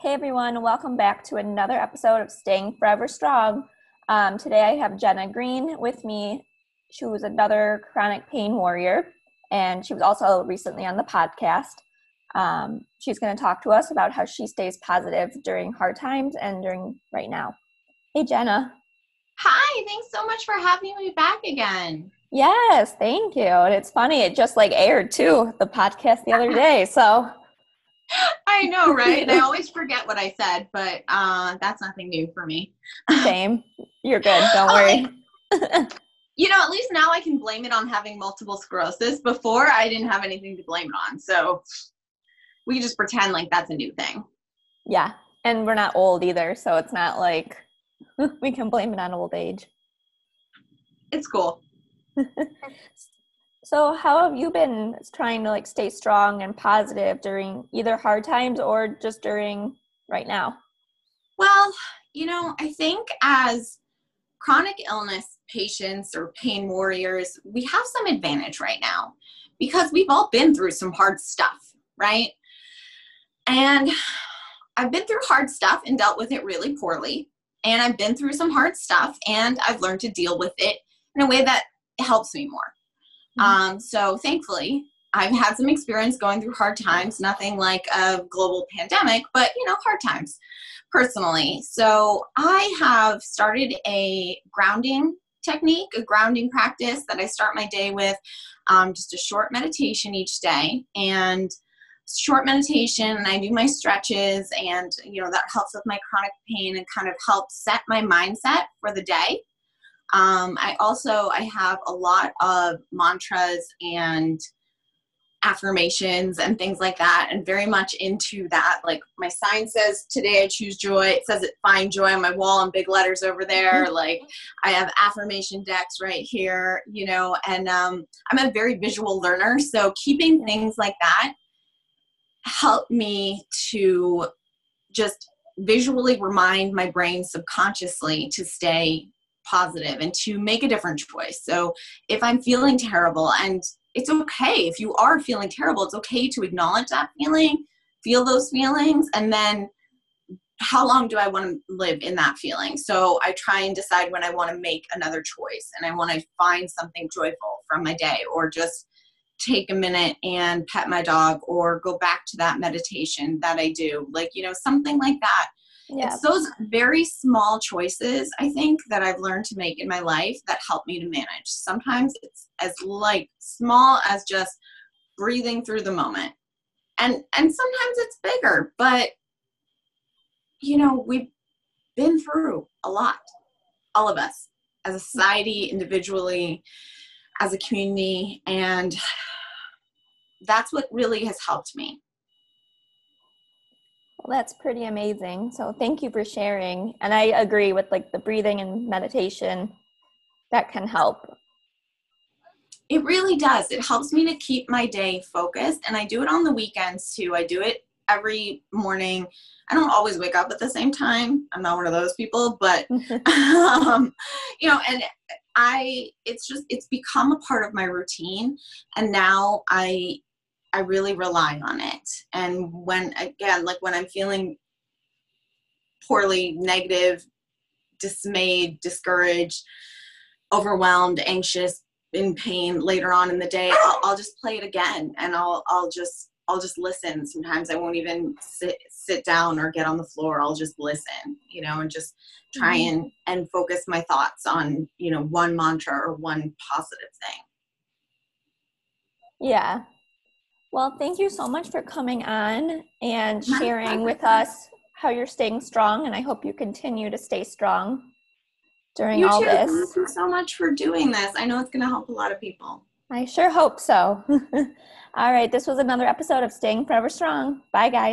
Hey everyone, welcome back to another episode of Staying Forever Strong. Um, today I have Jenna Green with me. She was another chronic pain warrior, and she was also recently on the podcast. Um, she's going to talk to us about how she stays positive during hard times and during right now. Hey Jenna. Hi, thanks so much for having me back again. Yes, thank you. And it's funny, it just like aired too, the podcast the other day. So I know, right? I always forget what I said, but uh, that's nothing new for me. Same. You're good. Don't worry. you know, at least now I can blame it on having multiple sclerosis. Before, I didn't have anything to blame it on. So we just pretend like that's a new thing. Yeah. And we're not old either. So it's not like we can blame it on old age. It's cool. So, how have you been trying to like stay strong and positive during either hard times or just during right now? Well, you know, I think as chronic illness patients or pain warriors, we have some advantage right now because we've all been through some hard stuff, right? And I've been through hard stuff and dealt with it really poorly. And I've been through some hard stuff and I've learned to deal with it in a way that helps me more. Mm-hmm. Um, so thankfully, I've had some experience going through hard times, nothing like a global pandemic, but you know, hard times personally. So I have started a grounding technique, a grounding practice that I start my day with, um, just a short meditation each day. And short meditation and I do my stretches and you know that helps with my chronic pain and kind of helps set my mindset for the day. Um, I also I have a lot of mantras and affirmations and things like that and very much into that. Like my sign says today i choose joy. It says it find joy on my wall in big letters over there. Like i have affirmation decks right here you know and um, i'm a very visual learner so keeping things like that help me to just visually remind my brain subconsciously to stay positive and to make a different choice. So if I'm feeling terrible, and it's okay if you are feeling terrible, it's okay to acknowledge that feeling, feel those feelings, and then how long do I want to live in that feeling? So I try and decide when I want to make another choice and I want to find something joyful from my day or just take a minute and pet my dog or go back to that meditation that I do. Like, you know, something like that yeah. It's those very small choices, I think, that I've learned to make in my life that help me to manage. Sometimes it's as like small as just breathing through the moment. And and sometimes it's bigger, but you know, we've been through a lot. All of us as a society, individually, as a community, and that's what really has helped me. Well, that's pretty amazing. So thank you for sharing. And I agree with like the breathing and meditation that can help. It really does. It helps me to keep my day focused. And I do it on the weekends too. I do it every morning. I don't always wake up at the same time. I'm not one of those people, but um, you know, and I it's just it's become a part of my routine and now I I really rely on it. And when, again, like when I'm feeling poorly, negative, dismayed, discouraged, overwhelmed, anxious, in pain later on in the day, I'll, I'll just play it again and I'll, I'll just, I'll just listen. Sometimes I won't even sit, sit down or get on the floor. I'll just listen, you know, and just try mm-hmm. and, and focus my thoughts on, you know, one mantra or one positive thing. Yeah, well, thank you so much for coming on and sharing with us how you're staying strong. And I hope you continue to stay strong during you all too. this. Thank you so much for doing this. I know it's going to help a lot of people. I sure hope so. all right. This was another episode of Staying Forever Strong. Bye, guys.